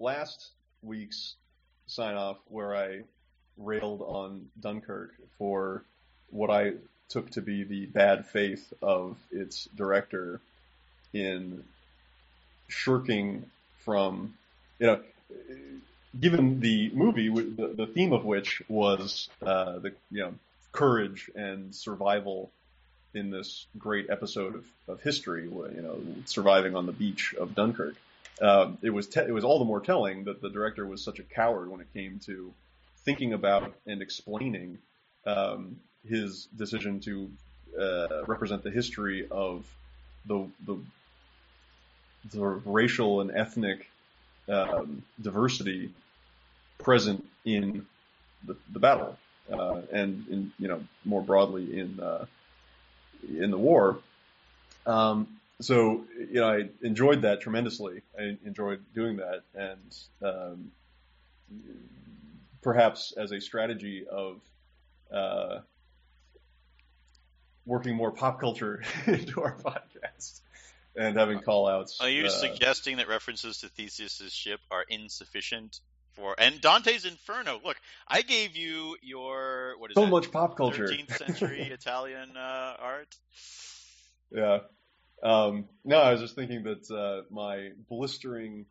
last week's sign off where I railed on Dunkirk for what I took to be the bad faith of its director in shirking from, you know, given the movie, the, the theme of which was uh, the you know courage and survival in this great episode of, of history, you know, surviving on the beach of Dunkirk. Um, it was te- it was all the more telling that the director was such a coward when it came to thinking about and explaining um, his decision to uh, represent the history of the the, the racial and ethnic um, diversity present in the, the battle uh, and in you know more broadly in uh, in the war. Um, so you know, I enjoyed that tremendously. I enjoyed doing that, and um, perhaps as a strategy of uh, working more pop culture into our podcast and having call outs. Are you uh, suggesting that references to Theseus's ship are insufficient for and Dante's Inferno? Look, I gave you your what is so that, much pop culture, 13th century Italian uh, art. Yeah. Um, no, I was just thinking that uh, my blistering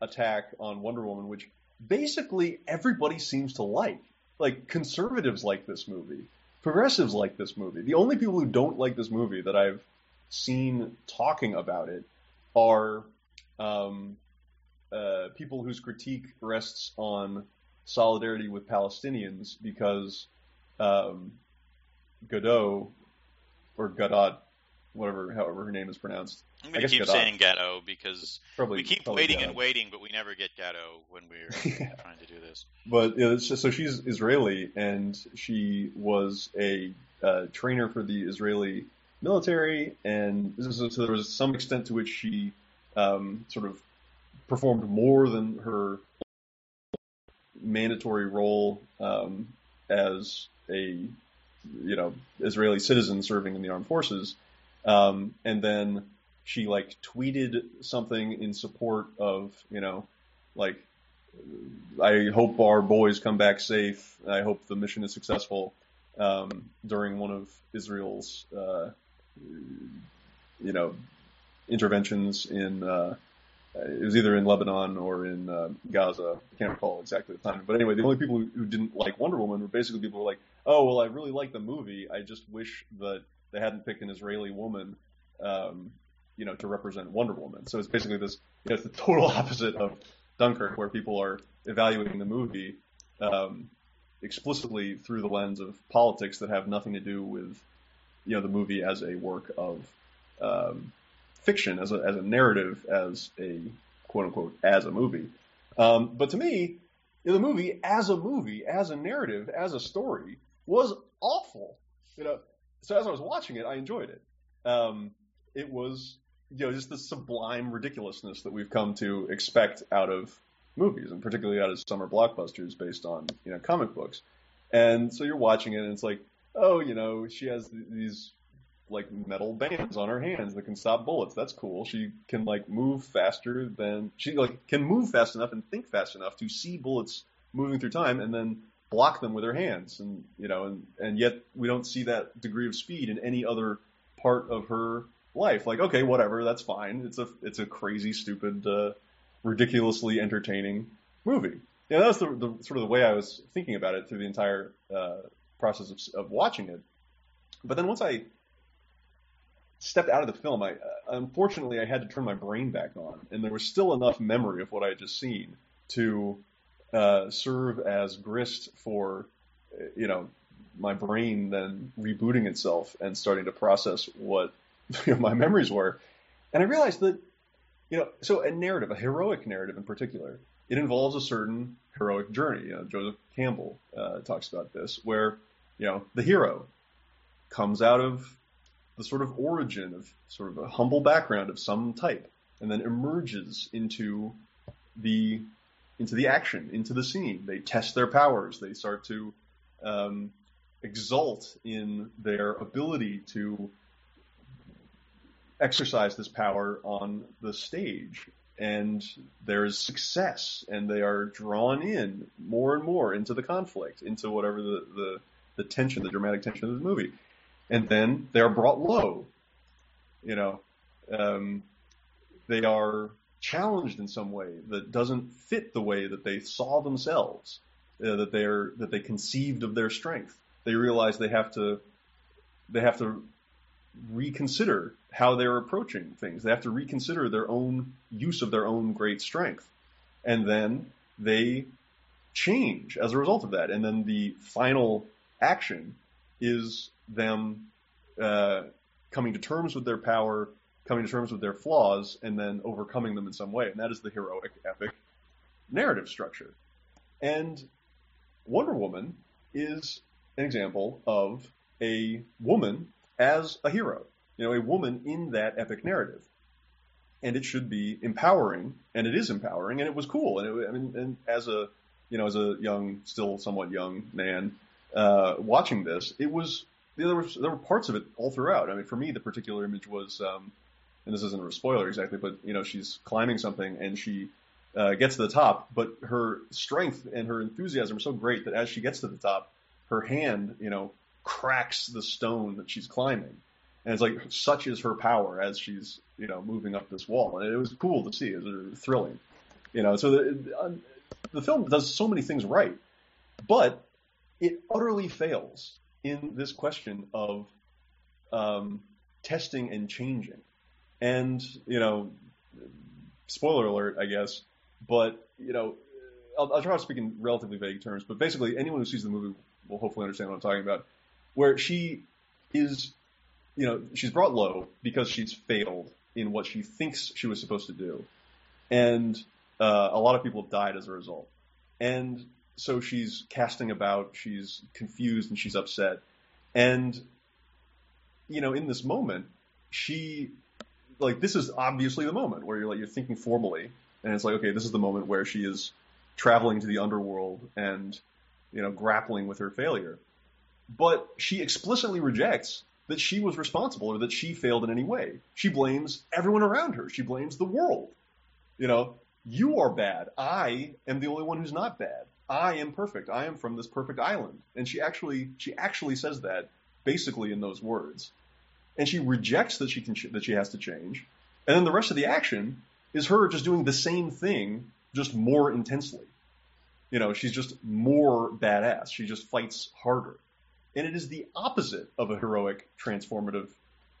attack on Wonder Woman, which basically everybody seems to like, like conservatives like this movie, progressives like this movie. The only people who don't like this movie that I've seen talking about it are um, uh, people whose critique rests on solidarity with Palestinians because um, Godot or Godot, whatever, however her name is pronounced. I'm going to keep Gadot. saying Gatto because Probably, we keep waiting and waiting, but we never get Gatto when we're Yeah. trying to do this. But it's just, so she's Israeli, and she was a uh, trainer for the Israeli military, and so, so there was some extent to which she um, sort of performed more than her mandatory role um, as a you know Israeli citizen serving in the armed forces, um, and then she like tweeted something in support of you know like I hope our boys come back safe. I hope the mission is successful. Um, during one of Israel's, uh, you know, interventions in, uh, it was either in Lebanon or in uh, Gaza. I can't recall exactly the time. But anyway, the only people who, who didn't like Wonder Woman were basically people who were like, oh, well, I really like the movie. I just wish that they hadn't picked an Israeli woman, um, you know, to represent Wonder Woman. So it's basically this, you know, it's the total opposite of Dunkirk, where people are evaluating the movie um, explicitly through the lens of politics that have nothing to do with, you know, the movie as a work of um, fiction, as a as a narrative, as a quote unquote as a movie. Um, but to me, you know, the movie as a movie, as a narrative, as a story was awful. You know, so as I was watching it, I enjoyed it. Um, it was you know just the sublime ridiculousness that we've come to expect out of movies, and particularly out of summer blockbusters based on you know comic books. And so you're watching it, and it's like, oh, you know, she has these like metal bands on her hands that can stop bullets. That's cool. She can like move faster than she like can move fast enough and think fast enough to see bullets moving through time and then block them with her hands. And you know, and and yet we don't see that degree of speed in any other part of her life. Like, okay, whatever, that's fine. It's a it's a crazy, stupid, uh, ridiculously entertaining movie. Yeah, that was the, the sort of the way I was thinking about it through the entire uh, process of, of watching it. But then once I stepped out of the film, I uh, unfortunately I had to turn my brain back on, and there was still enough memory of what I had just seen to uh, serve as grist for you know my brain then rebooting itself and starting to process what you know, my memories were. And I realized that, you know, so a narrative, a heroic narrative in particular, it involves a certain heroic journey. You know, Joseph Campbell uh, talks about this, where, you know, the hero comes out of the sort of origin of sort of a humble background of some type, and then emerges into the into the action, into the scene. They test their powers. They start to um, exult in their ability to exercise this power on the stage. and there's success, and they are drawn in more and more into the conflict, into whatever the, the, the tension, the dramatic tension of the movie. And then they are brought low. You know, um, they are challenged in some way that doesn't fit the way that they saw themselves, uh, that they are that they conceived of their strength. They realize they have to they have to reconsider how they're approaching things. They have to reconsider their own use of their own great strength. And then they change as a result of that. And then the final action is them uh, coming to terms with their power, coming to terms with their flaws, and then overcoming them in some way. And that is the heroic epic narrative structure. And Wonder Woman is an example of a woman as a hero, you know, a woman in that epic narrative. And it should be empowering, and it is empowering, and it was cool. And it, I mean, and as a, you know, as a young, still somewhat young man, uh, watching this, it was there was there were parts of it all throughout. I mean, for me, the particular image was, um, and this isn't a spoiler exactly, but you know, she's climbing something and she uh, gets to the top, but her strength and her enthusiasm are so great that as she gets to the top, her hand, you know, cracks the stone that she's climbing. And it's like such is her power as she's you know moving up this wall, and it was cool to see. It was thrilling, you know. So the uh, the film does so many things right, but it utterly fails in this question of um, testing and changing. And you know, spoiler alert, I guess, but you know, I'll, I'll try to speak in relatively vague terms. But basically, anyone who sees the movie will hopefully understand what I'm talking about where she is, you know, she's brought low because she's failed in what she thinks she was supposed to do. And uh, a lot of people have died as a result. And so she's casting about, she's confused and she's upset. And, you know, in this moment, she, like, this is obviously the moment where you're like, you're thinking formally. And it's like, okay, this is the moment where she is traveling to the underworld and, you know, grappling with her failure but she explicitly rejects that she was responsible or that she failed in any way. She blames everyone around her. She blames the world. You know, you are bad. I am the only one who's not bad. I am perfect. I am from this perfect island. And she actually she actually says that basically in those words. And she rejects that she can that she has to change. And then the rest of the action is her just doing the same thing just more intensely. You know, she's just more badass. She just fights harder. And it is the opposite of a heroic, transformative,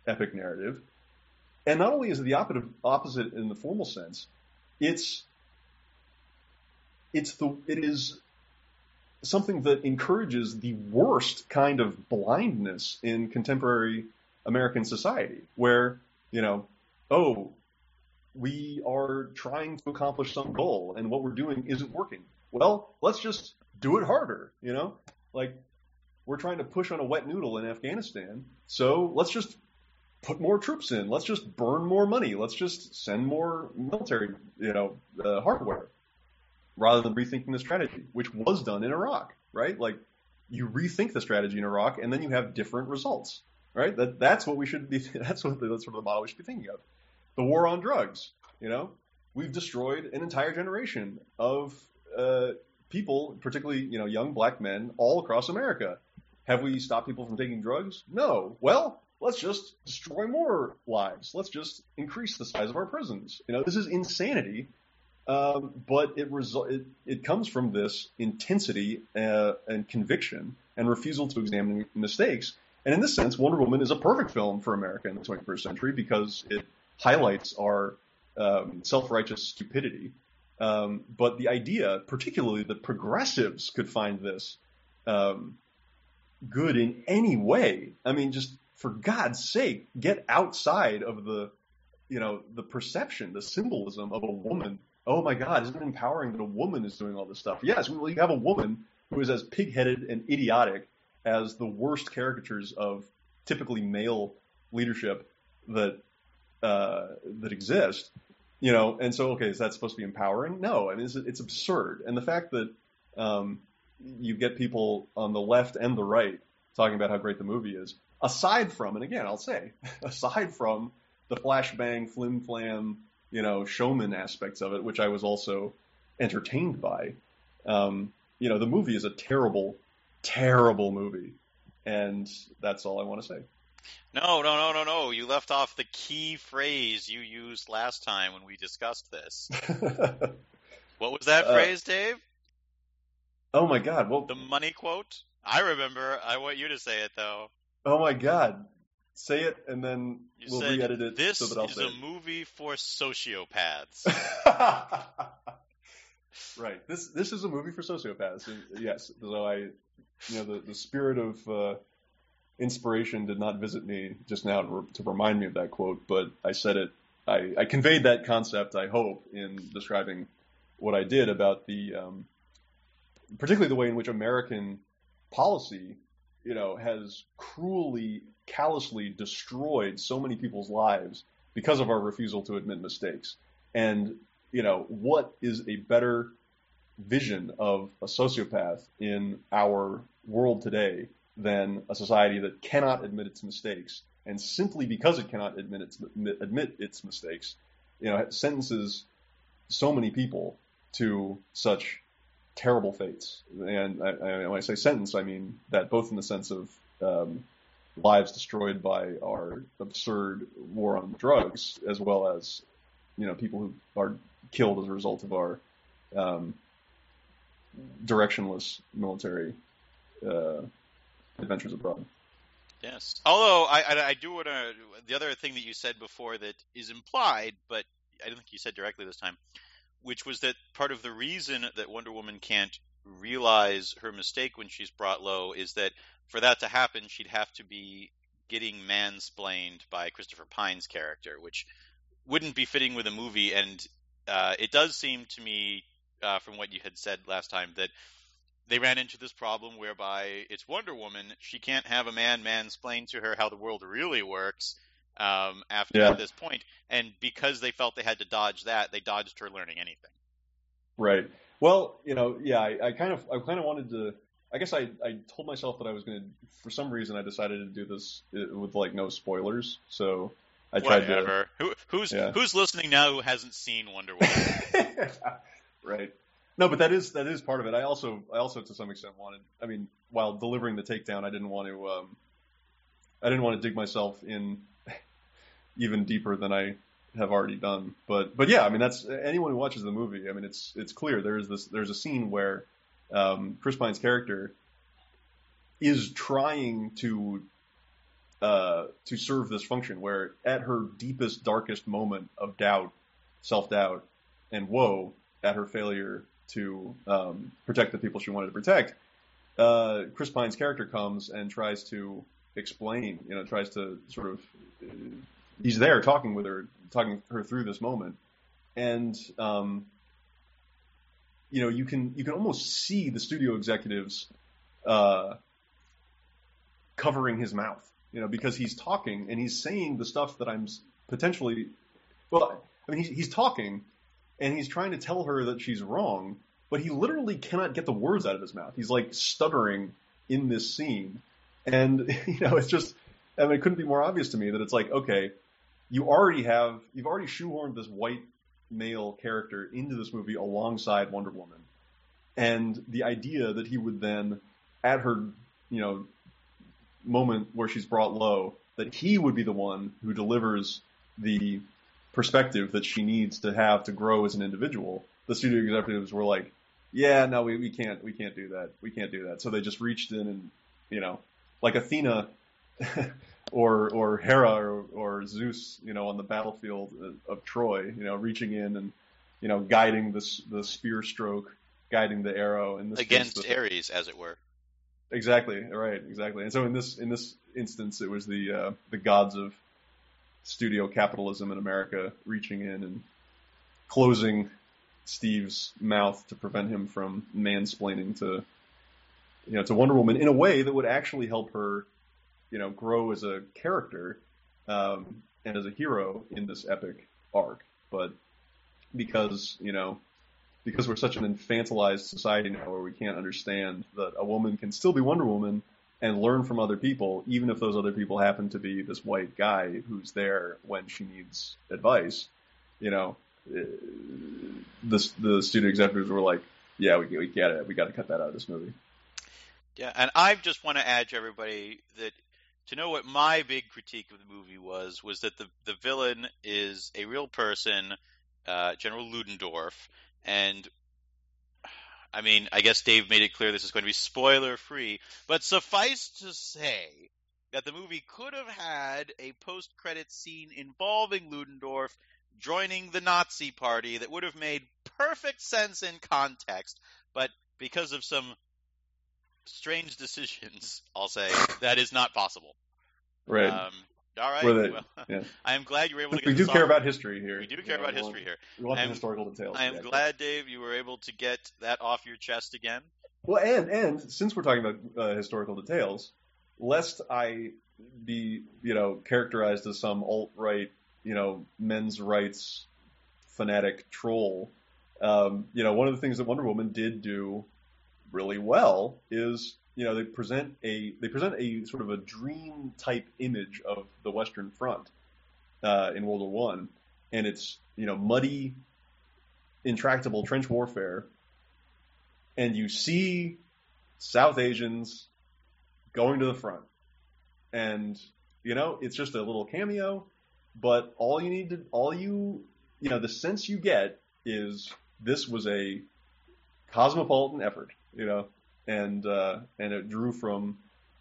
epic narrative. And not only is it the opposite, in the formal sense, it's it's the it is something that encourages the worst kind of blindness in contemporary American society, where you know, oh, we are trying to accomplish some goal, and what we're doing isn't working. Well, let's just do it harder. You know, like we're trying to push on a wet noodle in Afghanistan. So let's just put more troops in. Let's just burn more money. Let's just send more military, you know, uh, hardware, rather than rethinking the strategy, which was done in Iraq, right? Like you rethink the strategy in Iraq, and then you have different results, right? That that's what we should be. That's what that's sort of the model we should be thinking of. The war on drugs, you know, we've destroyed an entire generation of uh, people, particularly you know young black men, all across America have we stopped people from taking drugs? No. Well, let's just destroy more lives. Let's just increase the size of our prisons. You know, this is insanity. Um, but it, result, it, it comes from this intensity uh, and conviction and refusal to examine mistakes. And in this sense, Wonder Woman is a perfect film for America in the 21st century because it highlights our um, self-righteous stupidity. Um, but the idea, particularly that progressives could find this um, good in any way. I mean, just for God's sake, get outside of the, you know, the perception, the symbolism of a woman. Oh my God, isn't it empowering that a woman is doing all this stuff? Yes, well, you have a woman who is as pig-headed and idiotic as the worst caricatures of typically male leadership that uh, that exist. You know, and so okay, is that supposed to be empowering? No, I mean it's, it's absurd. And the fact that um, you get people on the left and the right talking about how great the movie is. Aside from, and again, I'll say, aside from the flashbang, flim flam, you know, showman aspects of it, which I was also entertained by. Um, you know, the movie is a terrible, terrible movie, and that's all I want to say. No, no, no, no, no. You left off the key phrase you used last time when we discussed this. what was that uh, phrase, Dave? Oh my God! Well, the money quote. I remember. I want you to say it though. Oh my God! Say it, and then you we'll said, re-edit it. This so that I'll is say a it. movie for sociopaths. right. This this is a movie for sociopaths. Yes. So I, you know, the the spirit of uh, inspiration did not visit me just now to, to remind me of that quote, but I said it. I, I conveyed that concept. I hope in describing what I did about the, um, particularly the way in which American policy, you know, has cruelly, callously destroyed so many people's lives because of our refusal to admit mistakes. And you know, what is a better vision of a sociopath in our world today than a society that cannot admit its mistakes, and simply because it cannot admit its admit its mistakes, you know, sentences so many people to such terrible fates. And I, I, when I say sentence, I mean that both in the sense of um, lives destroyed by our absurd war on drugs, as well as you know people who are killed as a result of our um, directionless military uh, adventures abroad. Yes. Although I, I, I do want to, the other thing that you said before that is implied, but I don't think you said directly this time, which was that part of the reason that Wonder Woman can't realize her mistake when she's brought low is that for that to happen, she'd have to be getting mansplained by Christopher Pine's character, which wouldn't be fitting with a movie. And uh, it does seem to me, uh, from what you had said last time, that they ran into this problem whereby it's Wonder Woman. She can't have a man mansplain to her how the world really works um, after Yeah. this point. and because they felt they had to dodge that, they dodged her learning anything. Right. Well, you know, yeah, I, I kind of, I kind of wanted to. I guess I, I told myself that I was going to. For some reason, I decided to do this uh, with like no spoilers. So I tried to. Whatever. Who, who's Yeah. who's listening now who hasn't seen Wonder Woman? right. No, but that is that is part of it. I also I also to some extent wanted. I mean, while delivering the takedown, I didn't want to. Um, I didn't want to dig myself in even deeper than I have already done. But but yeah, I mean that's anyone who watches the movie. I mean it's it's clear there's this there's a scene where um, Chris Pine's character is trying to uh, to serve this function where at her deepest darkest moment of doubt, self doubt, and woe at her failure to um, protect the people she wanted to protect, uh, Chris Pine's character comes and tries to explain, you know, tries to sort of, uh, he's there talking with her, talking her through this moment, and um, you know, you can you can almost see the studio executives uh, covering his mouth, you know, because he's talking and he's saying the stuff that I'm potentially, well, I mean, he's, he's talking and he's trying to tell her that she's wrong, but he literally cannot get the words out of his mouth. He's like stuttering in this scene, and you know, it's just, I mean, it couldn't be more obvious to me that it's like, okay, you already have, you've already shoehorned this white male character into this movie alongside Wonder Woman, and the idea that he would then, at her, you know, moment where she's brought low, that he would be the one who delivers the perspective that she needs to have to grow as an individual. The studio executives were like, "Yeah, no, we, we can't, we can't do that. We can't do that." So they just reached in and, you know, like Athena or or Hera or, or Zeus, you know, on the battlefield of Troy, you know, reaching in and, you know, guiding the the spear stroke, guiding the arrow. This case, Against the- Ares, as it were. Exactly. Right. Exactly. And so in this in this instance, it was the uh, the gods of studio capitalism in America reaching in and closing Steve's mouth to prevent him from mansplaining to you know to Wonder Woman in a way that would actually help her you know grow as a character um, and as a hero in this epic arc. But because you know because we're such an infantilized society now where we can't understand that a woman can still be Wonder Woman and learn from other people, even if those other people happen to be this white guy who's there when she needs advice. you know, uh, the the studio executives were like, yeah, we we get it, we got to cut that out of this movie. Yeah, and I just want to add to everybody that to know what my big critique of the movie was was that the the villain is a real person, uh, General Ludendorff, and I mean, I guess Dave made it clear this is going to be spoiler free, but suffice to say that the movie could have had a post credit scene involving Ludendorff joining the Nazi party that would have made perfect sense in context, but because of some strange decisions, I'll say, that is not possible. Right. Um, all right. They- well, yeah. I am glad you were able to get we do care about history here. We do care know, about history here. We want the historical details. I am yeah. glad, Dave, you were able to get that off your chest again. Well, and and since we're talking about uh, historical details, lest I be you know characterized as some alt right you know men's rights fanatic troll, um, you know one of the things that Wonder Woman did do really well is you know they present a they present a sort of a dream type image of the Western Front uh, in World War One, and it's you know muddy, intractable trench warfare. And you see South Asians going to the front. And, you know, it's just a little cameo, but all you need to, all you, you know, the sense you get is this was a cosmopolitan effort, you know, and, uh, and it drew from,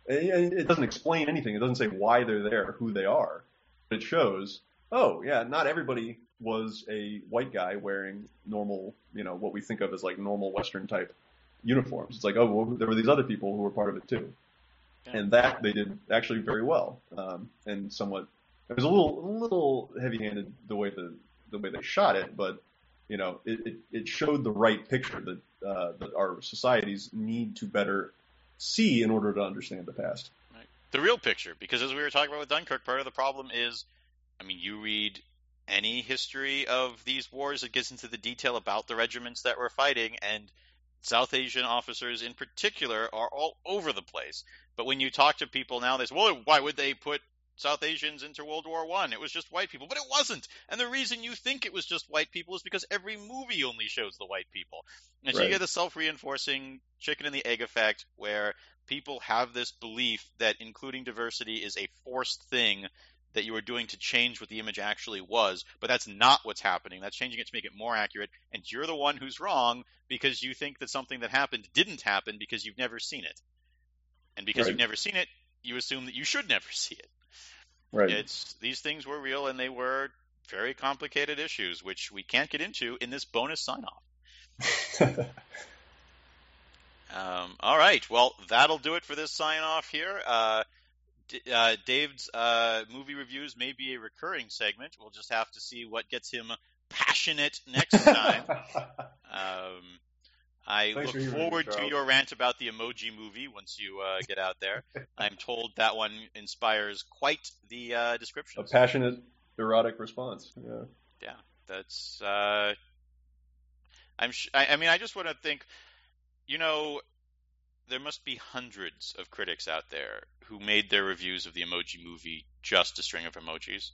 and it doesn't explain anything. It doesn't say why they're there, who they are. But it shows, oh, yeah, not everybody was a white guy wearing normal, you know, what we think of as like normal Western type uniforms. It's like, oh, well, there were these other people who were part of it too, Yeah. and that they did actually very well, um, and somewhat. It was a little, a little heavy-handed the way the the way they shot it, but you know, it, it, it showed the right picture that uh, that our societies need to better see in order to understand the past. the real picture. Because as we were talking about with Dunkirk, part of the problem is, I mean, you read any history of these wars, it gets into the detail about the regiments that were fighting, and South Asian officers in particular are all over the place. But when you talk to people now, they say, well, why would they put South Asians into World War One? It was just white people, but it wasn't. And the reason you think it was just white people is because every movie only shows the white people. And so you get a self-reinforcing chicken and the egg effect, where people have this belief that including diversity is a forced thing that you are doing to change what the image actually was, but that's not what's happening. That's changing it to make it more accurate, and you're the one who's wrong because you think that something that happened didn't happen because you've never seen it. And because Right. you've never seen it, you assume that you should never see it. Right. It's these things were real and they were very complicated issues, which we can't get into in this bonus sign off. Um, all right. Well, that'll do it for this sign off here. Uh, D- uh, Dave's uh, movie reviews may be a recurring segment. We'll just have to see what gets him passionate next time. um, I Thanks look forward to your rant about the emoji movie once you uh, get out there. I'm told that one inspires quite the uh, a passionate, erotic response. Yeah. That's. Uh, I'm. Sh- I, I mean, I just want to think. You know, there must be hundreds of critics out there who made their reviews of the Emoji Movie just a string of emojis,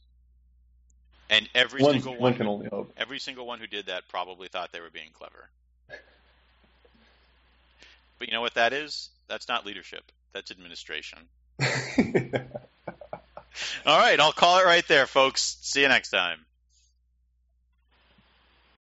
and every One, single one one, can only hope. every single one who did that probably thought they were being clever. But you know what that is? That's not leadership. That's administration. All right, I'll call it right there, folks. See you next time.